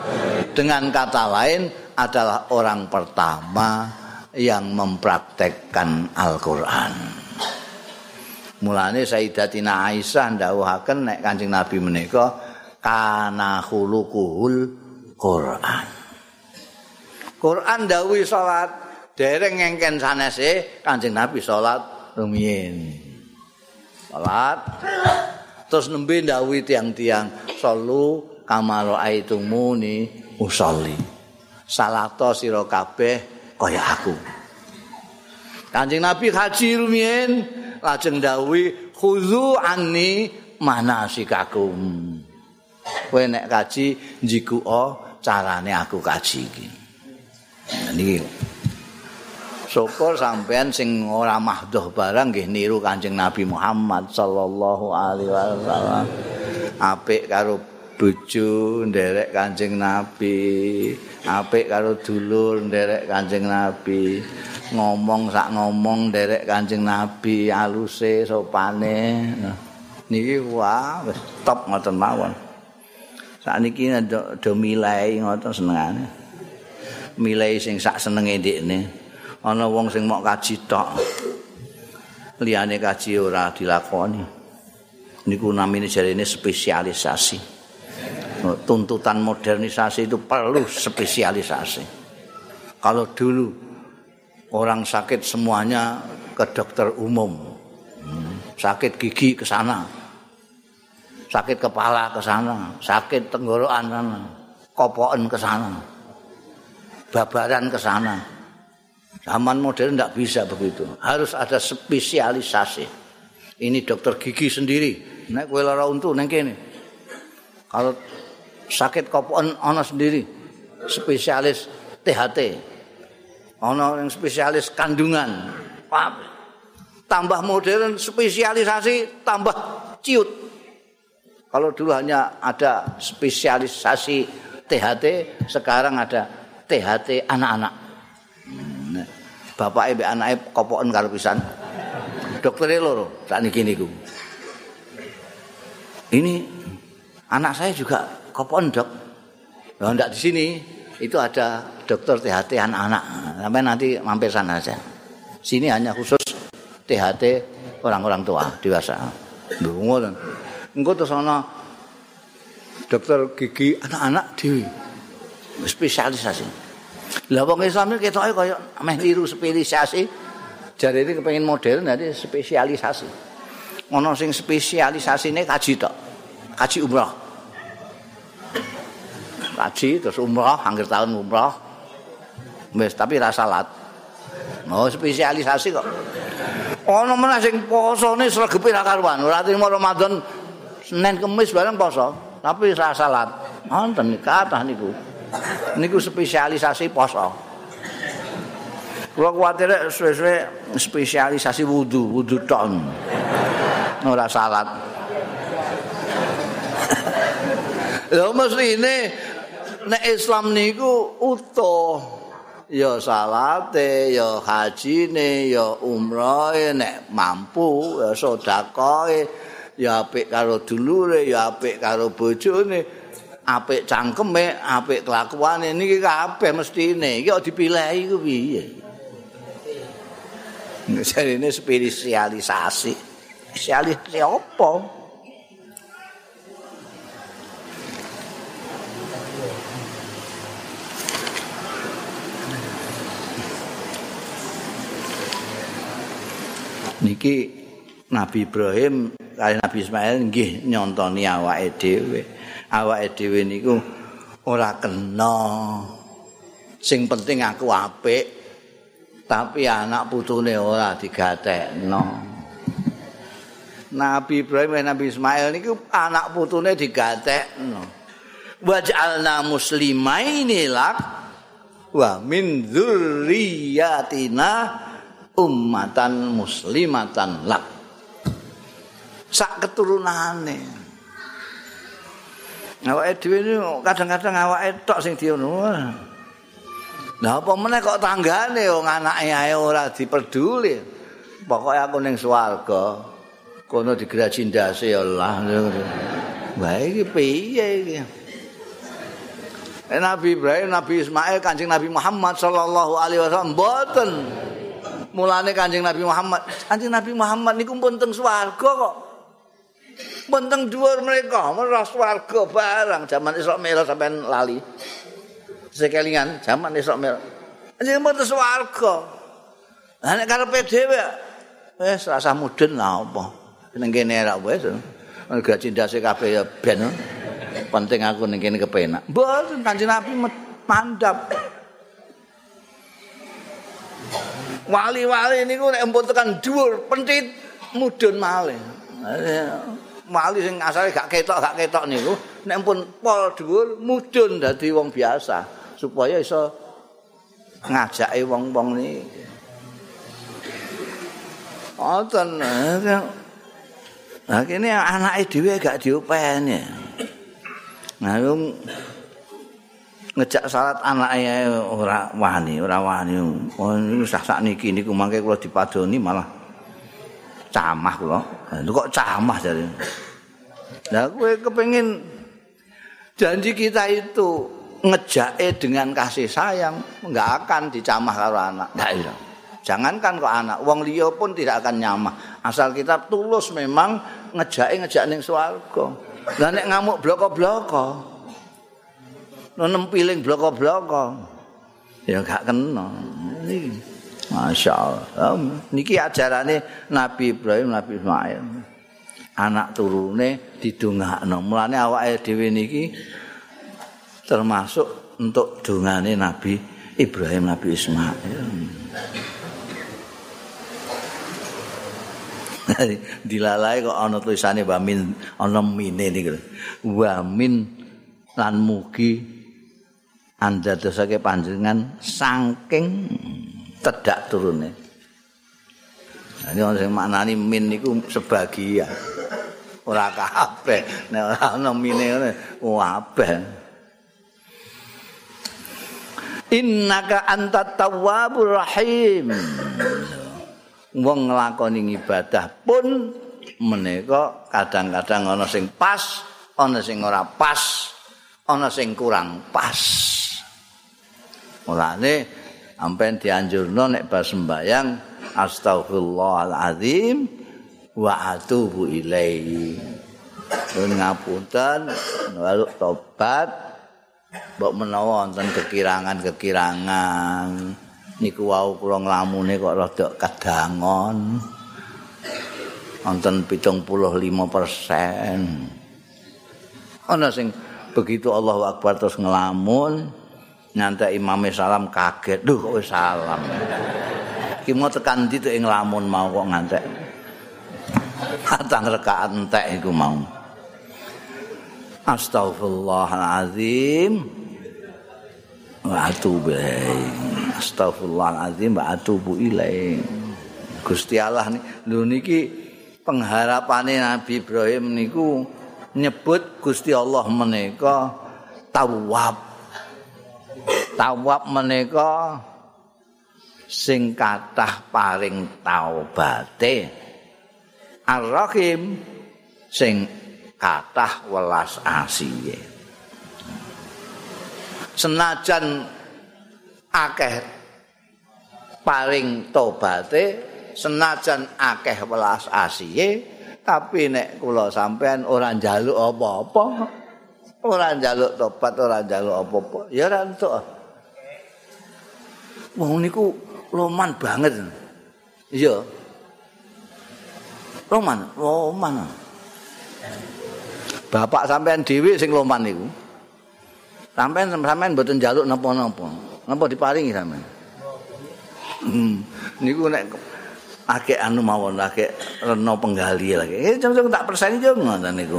dengan kata lain adalah orang pertama yang mempraktekkan Al-Quran. Mulane Sayyidatina Aisyah ndawuhaken nek Kanjeng Nabi menika kana khuluquhul Quran. Quran dawuhi salat dereng ngengken sanese Kanjeng Nabi salat rumiyin. salat terus nembe ndawuhi tiang-tiang salu kamaro aitumuni usolli salato sira kabeh kaya aku Kanjeng Nabi haji rumiyin lajeng dawuhi khudhu anni manasikakum kowe nek kaji njikuo carane aku kaji iki. Niki. Syukur sampean sing ora mahdoh barang nggih niru Kanjeng Nabi Muhammad sallallahu alaihi wasallam. Apik karo bojo nderek Kanjeng Nabi. Apik karo dulur nderek Kanjeng Nabi ngomong sak ngomong nderek Kanjeng Nabi aluse sopane. Niki wah wis top ngoten mawon. Sakniki do, do milai ngoten senengane. Milai sing sak senenge ndekne. Ana wong sing mok kaji tok. Liyane kaji ora dilakoni. Niku namine jarene spesialisasi. Tuntutan modernisasi itu perlu spesialisasi. Kalau dulu orang sakit semuanya ke dokter umum sakit gigi ke sana sakit kepala ke sana sakit tenggorokan sana kopoan ke sana babaran ke sana Zaman modern tidak bisa begitu. Harus ada spesialisasi. Ini dokter gigi sendiri. Nek kowe lara untu neng kene. Kalau sakit kopoan ana sendiri spesialis THT. Ana yang spesialis kandungan. Tambah modern spesialisasi tambah ciut. Kalau dulu hanya ada spesialisasi THT, sekarang ada THT anak-anak. bapake mbek anake kopoken karo pisan. Doktere loro sak niki niku. Ini anak saya juga kopoken, Dok. Ndak di sini itu ada dokter THT anak-anak. Sampai nanti mampir sana aja. Sini hanya khusus THT orang-orang tua dewasa. Lho ngono. Engko terus ana dokter gigi anak-anak dhewe. Spesialisasi. Lah wong Islam iki ketoke kaya meh niru spesialisasi. Jare ini kepengin modern jadi spesialisasi. Ono sing spesialisasine kaji tok. Kaji umrah. Kaji terus umrah, akhir tahun umrah. Wis tapi ra salat. Oh spesialisasi kok. Ono meneh sing posone sregepe ra karuan. Ora trimo Ramadan Senin Kamis bareng poso, tapi ra salat. Wonten kathah niku. niku spesialisasi poso. Kula kuwatir suwe-suwe spesialisasi wudu, wudu tok. Ora salat. Lha mesti ini nek Islam niku utuh. Ya salate, ya hajine, ya umrohe nek mampu, ya sedekahe, ya apik karo dulure, ya apik karo bojone. apik cangkeme, apik kelakuane niki kabeh mestine. Iki kok dipilih iku piye? Jarine spesialisasi. Spesialisasi apa? Niki Nabi Ibrahim kali Nabi Ismail nggih nyontoni awake dhewe. awake dhewe niku ora kena. Sing penting aku apik tapi anak putune ora digatekno. Nabi Ibrahim dan Nabi Ismail niku anak putune digatekno. Waj'alna muslimaini lak wa min dzurriyyatina ummatan muslimatan lak sak keturunane awake dhewe kadang-kadang awake tok sing diono. Lah apa meneh kok tanggane wong anake ae ora diperduli. Pokoke aku ning swarga. Kono digraji ndase ya Allah. Wah iki piye iki? Eh, Nabi Ibrahim, Nabi Ismail, Kanjeng Nabi Muhammad sallallahu alaihi wasallam mboten. Mulane Kanjeng Nabi Muhammad, Kanjeng Nabi Muhammad niku teng swarga kok. Penteng dhuwur mereka, merah swarga barang zaman Isra Mi'raj sampean lali. Sekelingan zaman Isra Mi'raj. Anjing mboten swarga. Lah nek karepe dhewe wis rasa mudun lah apa. Ning kene ra wis. Mergo cindase kabeh ya ben. Penting aku ning kene kepenak. Mboten Kanjeng Nabi mandap. Wali-wali niku nek empun tekan dhuwur pentit mudun malih. Wali sing asale gak ketok gak ketok niku nek empun pol dhuwur mudun dadi wong biasa supaya iso ngajake wong-wong niki. Wonten Nah, kene anake dhewe gak diopeni. Nah, ngejak salat anake ora wani, ora wani. Oh, niku sak niki niku mangke kula dipadoni malah camah kula. Lha kok camah jare. Lah kowe kepengin janji kita itu ngejake dengan kasih sayang enggak akan dicamah karo anak. Enggak iya. Jangankan kok anak, wong liya pun tidak akan nyamah. Asal kita tulus memang ngejake ngejak ning swarga. Lah nek ngamuk bloko-bloko. Nenem piling bloko-bloko. Ya gak kena. Niki. Masya Allah. Niki ajarane Nabi Ibrahim, Nabi Ismail. Anak turune didongakno. Mulane awake dhewe niki termasuk untuk dongane Nabi Ibrahim, Nabi Ismail. <laughs> dilalai kok ana tulisane wa min ana mine niku wa min lan mugi anda dosake panjenengan saking tedak turune. Ini orang yang maknani min niku sebagian. Ora kabeh. Nek ora ana mine ngene kabeh. Innaka antat tawwabur rahim. Wong nglakoni ibadah pun menika kadang-kadang ana sing pas, ana sing ora pas, ana sing kurang pas. Mulane ampen dianjurno nek pas sembayang astagfirullahalazim wa atubu ilaihi. ngapunten lalu tobat mbok menawa wonten kekirangan-kekirangan niku wau kula nglamune kok rada kadangon. Wonten 75%. Ana sing begitu Allahu Akbar terus ngelamun nyantai imam salam kaget. Duh kok salam. Ki mau tekan ndi tuh ngelamun mau kok ngantek. Atang rekaat entek iku mau. Astagfirullahalazim. Wa atubu Astagfirullahaladzim wa atubu ilaih. Gusti Allah nih, lho niki pengharapane Nabi Ibrahim niku nyebut Gusti Allah menika tawab. Tawab menika sing kathah paring taubate. Ar-Rahim sing kathah welas asiye. Senajan akeh paring tobaté senajan akeh welas asiye tapi nek kula sampean ora njaluk apa-apa ora njaluk tobat ora njaluk apa-apa ya ora entuk wong niku loman banget iya loman loman bapak sampean dhewe sing loman niku sampean sampean mboten njaluk napa-napa Napa diparingi sampean? Hmm. Niku nek akeh anu mawon akeh rena penggali lagi. Eh jeng-jeng tak perseni yo ngoten niku.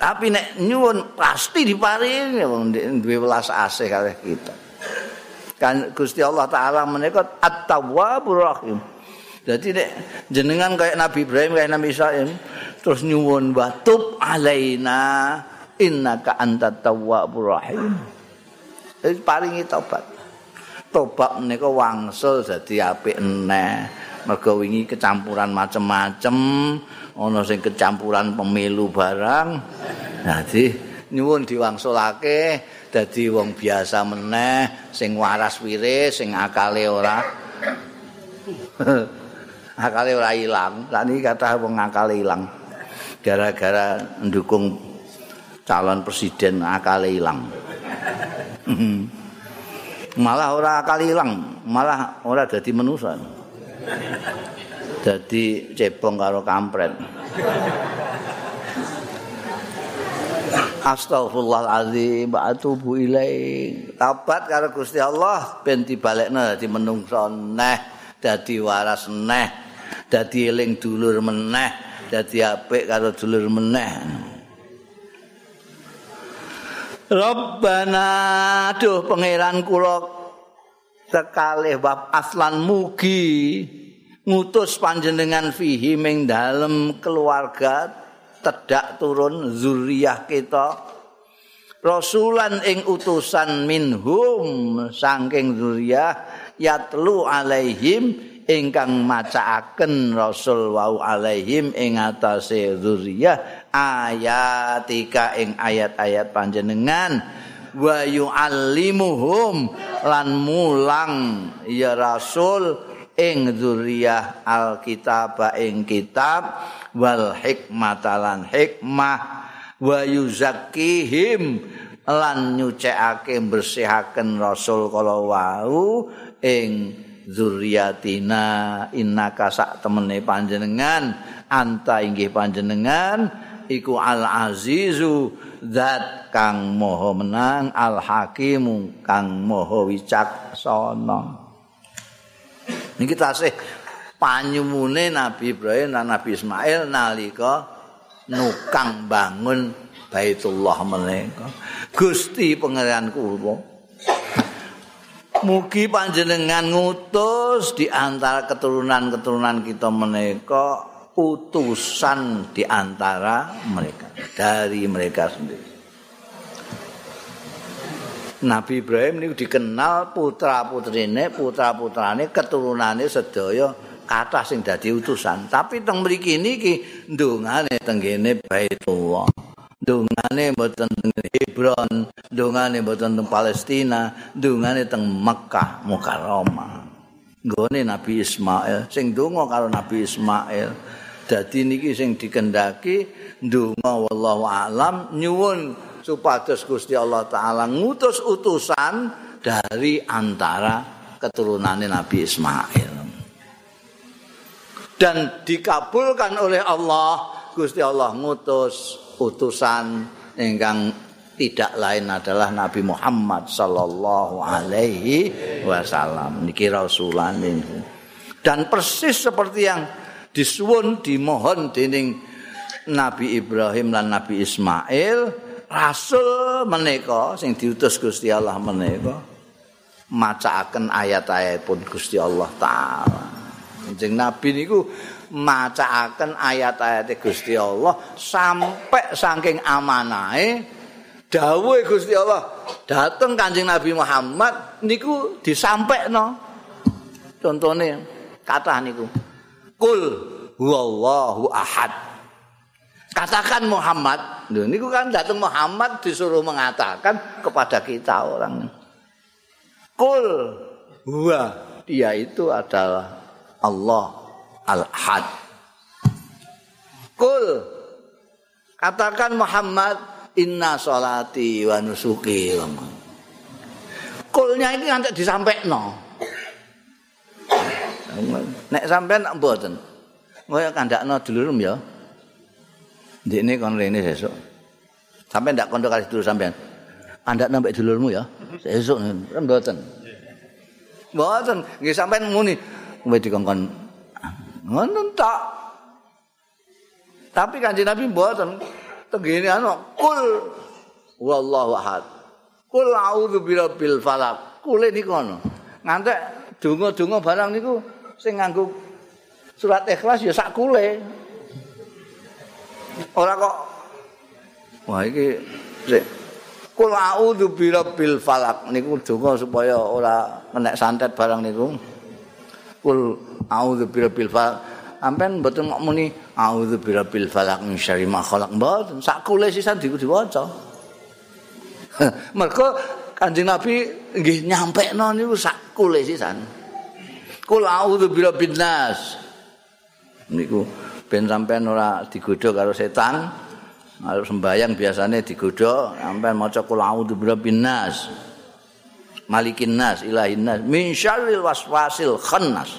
Tapi nek nyuwun pasti diparingi wong duwe welas asih kalih kita. Kan Gusti Allah taala menika At-Tawwabur Rahim. Jadi nek jenengan kayak Nabi Ibrahim kayak Nabi Isa terus nyuwun batub alaina innaka antat tawwabur rahim. Paringi tobat. Tobat menika wangsul dadi apik eneh. Mergo wingi kecampuran macem-macem, ana sing kecampuran pemilu barang. Dadi nyuwun diwangsulake dadi wong biasa meneh, sing waras wiris, sing akale ora <laughs> akale ora ilang. Lah niki kata wong akale ilang. Gara-gara mendukung calon presiden akale ilang. <laughs> malah ora kali ilang, malah ora dadi manusa. Dadi cebong karo kampret. Astaghfirullahaladzim wa atubu ilaih. Tabat karo Gusti Allah ben dibalekno dadi menungso neh, dadi waras neh, dadi eling dulur meneh, dadi apik karo dulur meneh. Rabbana duh pangeran kula sekali bab aslan mugi ngutus panjenengan fihi ming dalem keluarga tedak turun zuriyah kita. Rasulan ing utusan minhum saking zuriyah yatlu alaihim ingkang macaaken rasul wau alaihim ing atase zuriyah ayatika ing ayat-ayat panjenengan. Wa yuallimuhum lan mulang ya rasul ing zuriyah alkitab ing kitab wal hikmatalan hikmah wa yuzakkihim lan nyucekake bersihaken rasul kala wau ing zuriyatina innaka sak temene panjenengan anta inggih panjenengan iku al azizu zat kang moho menang al hakimu kang moho wicaksana Niki tasih panyumune Nabi Ibrahim lan Nabi Ismail nalika nukang bangun Baitullah menika. Gusti pangeran kula. Mugi panjenengan ngutus di antara keturunan-keturunan kita menika utusan di antara mereka dari mereka sendiri. Nabi Ibrahim ini dikenal putra putrine, putra putrane, keturunane sedaya kata sing dadi utusan. Tapi teng mriki niki ndongane tenggene Baitullah. Ndongane mboten teng Hebron, ndongane mboten teng Palestina, ndongane teng Mekah Mukarramah. Nggone Nabi Ismail, sing donga karo Nabi Ismail. Dadi niki sing dikendaki ndonga wallahu alam nyuwun supados Gusti Allah taala ngutus utusan dari antara keturunannya Nabi Ismail. Dan dikabulkan oleh Allah, Gusti Allah ngutus utusan ingkang tidak lain adalah Nabi Muhammad sallallahu alaihi wasallam. Niki rasulan ini. Dan persis seperti yang disuwun dimohon dening Nabi Ibrahim dan Nabi Ismail rasul menika sing diutus Gusti Allah menika macaaken ayat-ayat pun Gusti Allah taala. Jeneng nabi niku macaaken ayat-ayat Gusti Allah sampai saking amanahe dawuh Gusti Allah dateng Kanjeng Nabi Muhammad niku disampaikno. Contone kata niku. Kul huwallahu ahad. Katakan Muhammad, ini kan datang Muhammad disuruh mengatakan kepada kita orang. Kul huwa dia itu adalah Allah Al-Had. Kul katakan Muhammad inna solati wa nusuki. Kulnya ini nanti disampaikan. Nek sampean mboten. Kaya kandakno dulur ya. Ini kon rene sesuk. Sampai ndak kondo kali dulu sampean. Anda nambah dulurmu ya. Sesuk kan mboten. Mboten, nggih sampean muni kowe dikongkon ngono tak. Tapi kanjeng Nabi mboten. Tegene ana kul wallahu ahad. Kul a'udzu birabbil falaq. Kule niku ana. Ngantek donga-donga barang niku sing nganggo surat ikhlas ya sak kule. Ora kok Wah iki sik Kul a'udzu birabbil falak niku donga supaya ora kena santet barang niku. Kul a'udzu birabbil falak. Ampen mboten mok muni a'udzu birabbil falak min syarri ma khalaq mboten. Sak kule sisan diwaca. <laughs> Mergo Kanjeng Nabi nggih nyampekno niku sak kule sisan. Kul a'udzu birabbin nas. Niku ben sampean ora digodha karo setan kalau sembayang biasanya digodha sampean maca qul a'udzu birabbin nas malikin nas ilahin nas min syarril waswasil khannas.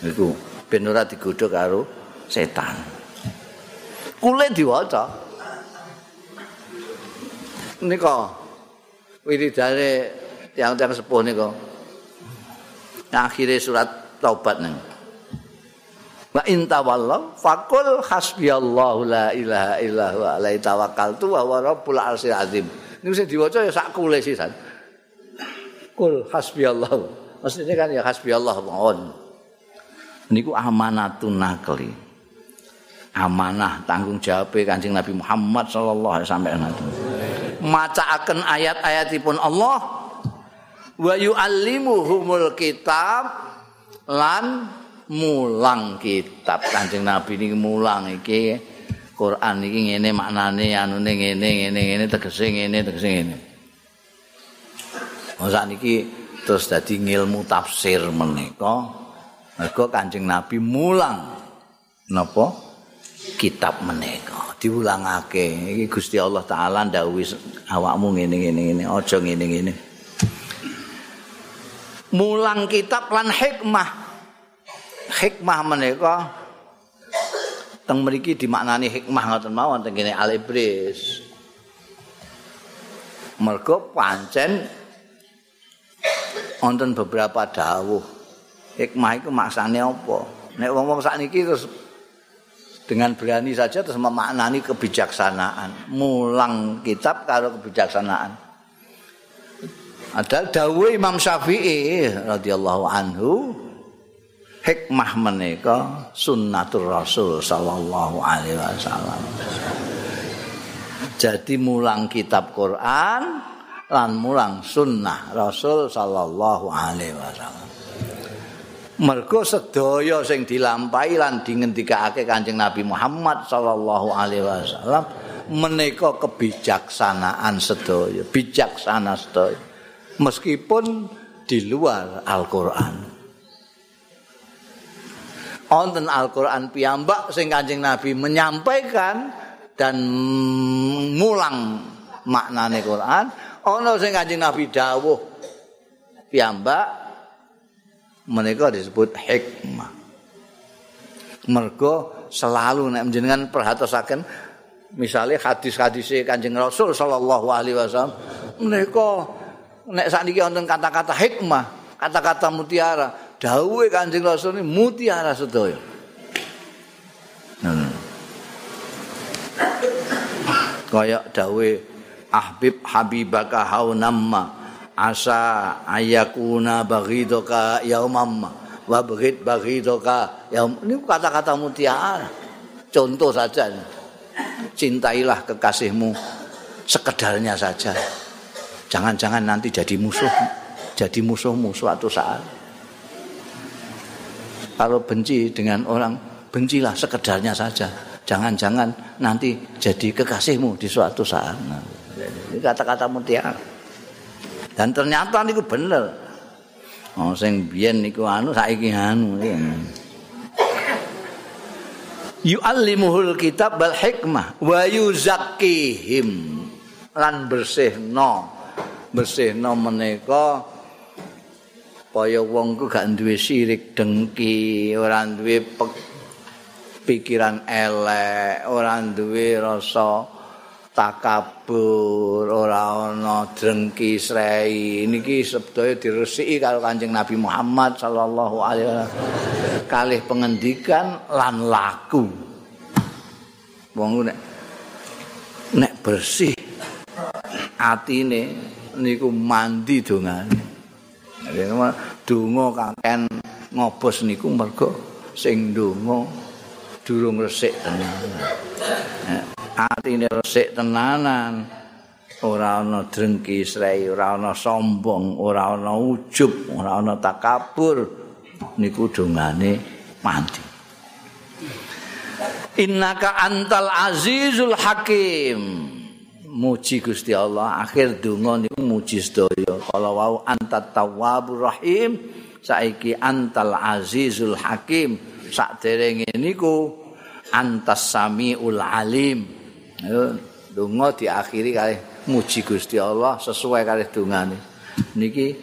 Iku ben ora digodha karo setan. Kule diwaca. Nika wiridane tiang-tiang sepuh nika. Akhire surat taubat nang Wa in tawallaw faqul hasbiyallahu la ilaha illa huwa alaihi tawakkaltu wa huwa rabbul arsyil azim. Niku sing diwaca ya sak kule sisan. Kul hasbiyallahu. Maksudnya kan ya hasbiyallah mawon. Niku amanatun nakli. Amanah tanggung jawab Kanjeng Nabi Muhammad sallallahu alaihi wasallam. Macaaken ayat-ayatipun Allah wa yu'allimuhumul kitab lan mulang kitab. Kanjeng Nabi niki mulang iki. Quran iki ngene maknane anune ngene ngene ngene tegese ngene tegese ngene. Masa niki terus dadi ngilmu tafsir menika. Mergo Kanjeng Nabi mulang napa? Kitab menika. Diulangake. Iki Gusti Allah taala ndawuhi awakmu ngene ngene ngene. Aja ngene ngene. Mulang kitab lan hikmah hikmah menika teng mriki dimaknani hikmah ngoten mawon teng kene Al-Ibris. Mergo pancen wonten beberapa dawuh. Hikmah itu maksane apa? Nek wong-wong sakniki terus dengan berani saja terus memaknani kebijaksanaan, mulang kitab karo kebijaksanaan. Ada dawuh Imam Syafi'i radhiyallahu anhu hikmah menika sunnatur rasul sallallahu alaihi wasallam. Jadi mulang kitab Quran lan mulang sunnah rasul sallallahu alaihi wasallam. Mergo sedaya sing dilampahi lan dingendikake Kanjeng Nabi Muhammad sallallahu alaihi wasallam menika kebijaksanaan sedaya bijaksana sedaya. Meskipun di luar Al-Qur'an wonten Al-Qur'an piyambak sing Kanjeng Nabi menyampaikan dan mulang maknane Quran. Ana sing Kanjeng Nabi dawuh piyambak menika disebut hikmah. Mergo selalu nek jenengan perhatosaken misalnya hadis-hadis Kanjeng Rasul sallallahu alaihi wasallam menika nek sakniki wonten kata-kata hikmah kata-kata mutiara dawuhe Kanjeng Rasul ini mutiara sedaya. Hmm. Kaya dawuhe Ahbib Habibaka haunamma asa ayakuna baghidaka yaumamma wa baghid baghidaka yaum ini kata-kata mutiara. Contoh saja. Cintailah kekasihmu sekedarnya saja. Jangan-jangan nanti jadi musuh, jadi musuhmu suatu saat. Kalau benci dengan orang bencilah sekedarnya saja. Jangan-jangan nanti jadi kekasihmu di suatu saat. Ini kata-kata mutiara. Dan ternyata itu bener. Oh sing biyen niku anu saiki anu yu'allimuhul kitab bal hikmah wa yuzakkihim. Lan bersihno bersihno menika kaya wong ku gak duwe sirik dengki, ora duwe pikiran elek, ora duwe rasa takabur, ora ana dengki srei. Niki sedaya diresiki karo Kanjeng Nabi Muhammad sallallahu alaihi wasallam. Kalih pengendikan lan laku. Wong nek nek bersih atine niku mandi dongane. Donga kaken ngobos niku mergo sing donga durung resik tenan. Atine resik tenanan. Ora ana drengki srei, ora ana sombong, ora ana ujub, ora ana takabur. Niku dongane mandi. Innaka antal azizul hakim. Muji Gusti Allah akhir donga niku muji sedaya. Kala wau antat tawwabur rahim saiki antal azizul hakim. Sakderenge niku antas samiul alim. Donga diakhiri kali muji Gusti Allah sesuai kali dongane niki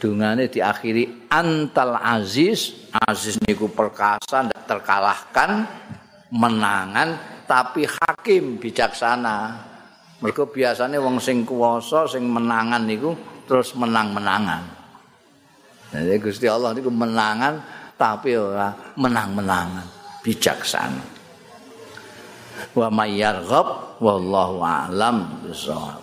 dongane diakhiri antal aziz. Aziz niku perkasa terkalahkan menangan tapi hakim bijaksana Mergo biasane wong sing kuwasa, sing menangan niku terus menang-menangan. Jadi Gusti Allah niku menangan tapi ora menang-menangan, bijaksana. Wa mayyarghab wallahu a'lam bissawab.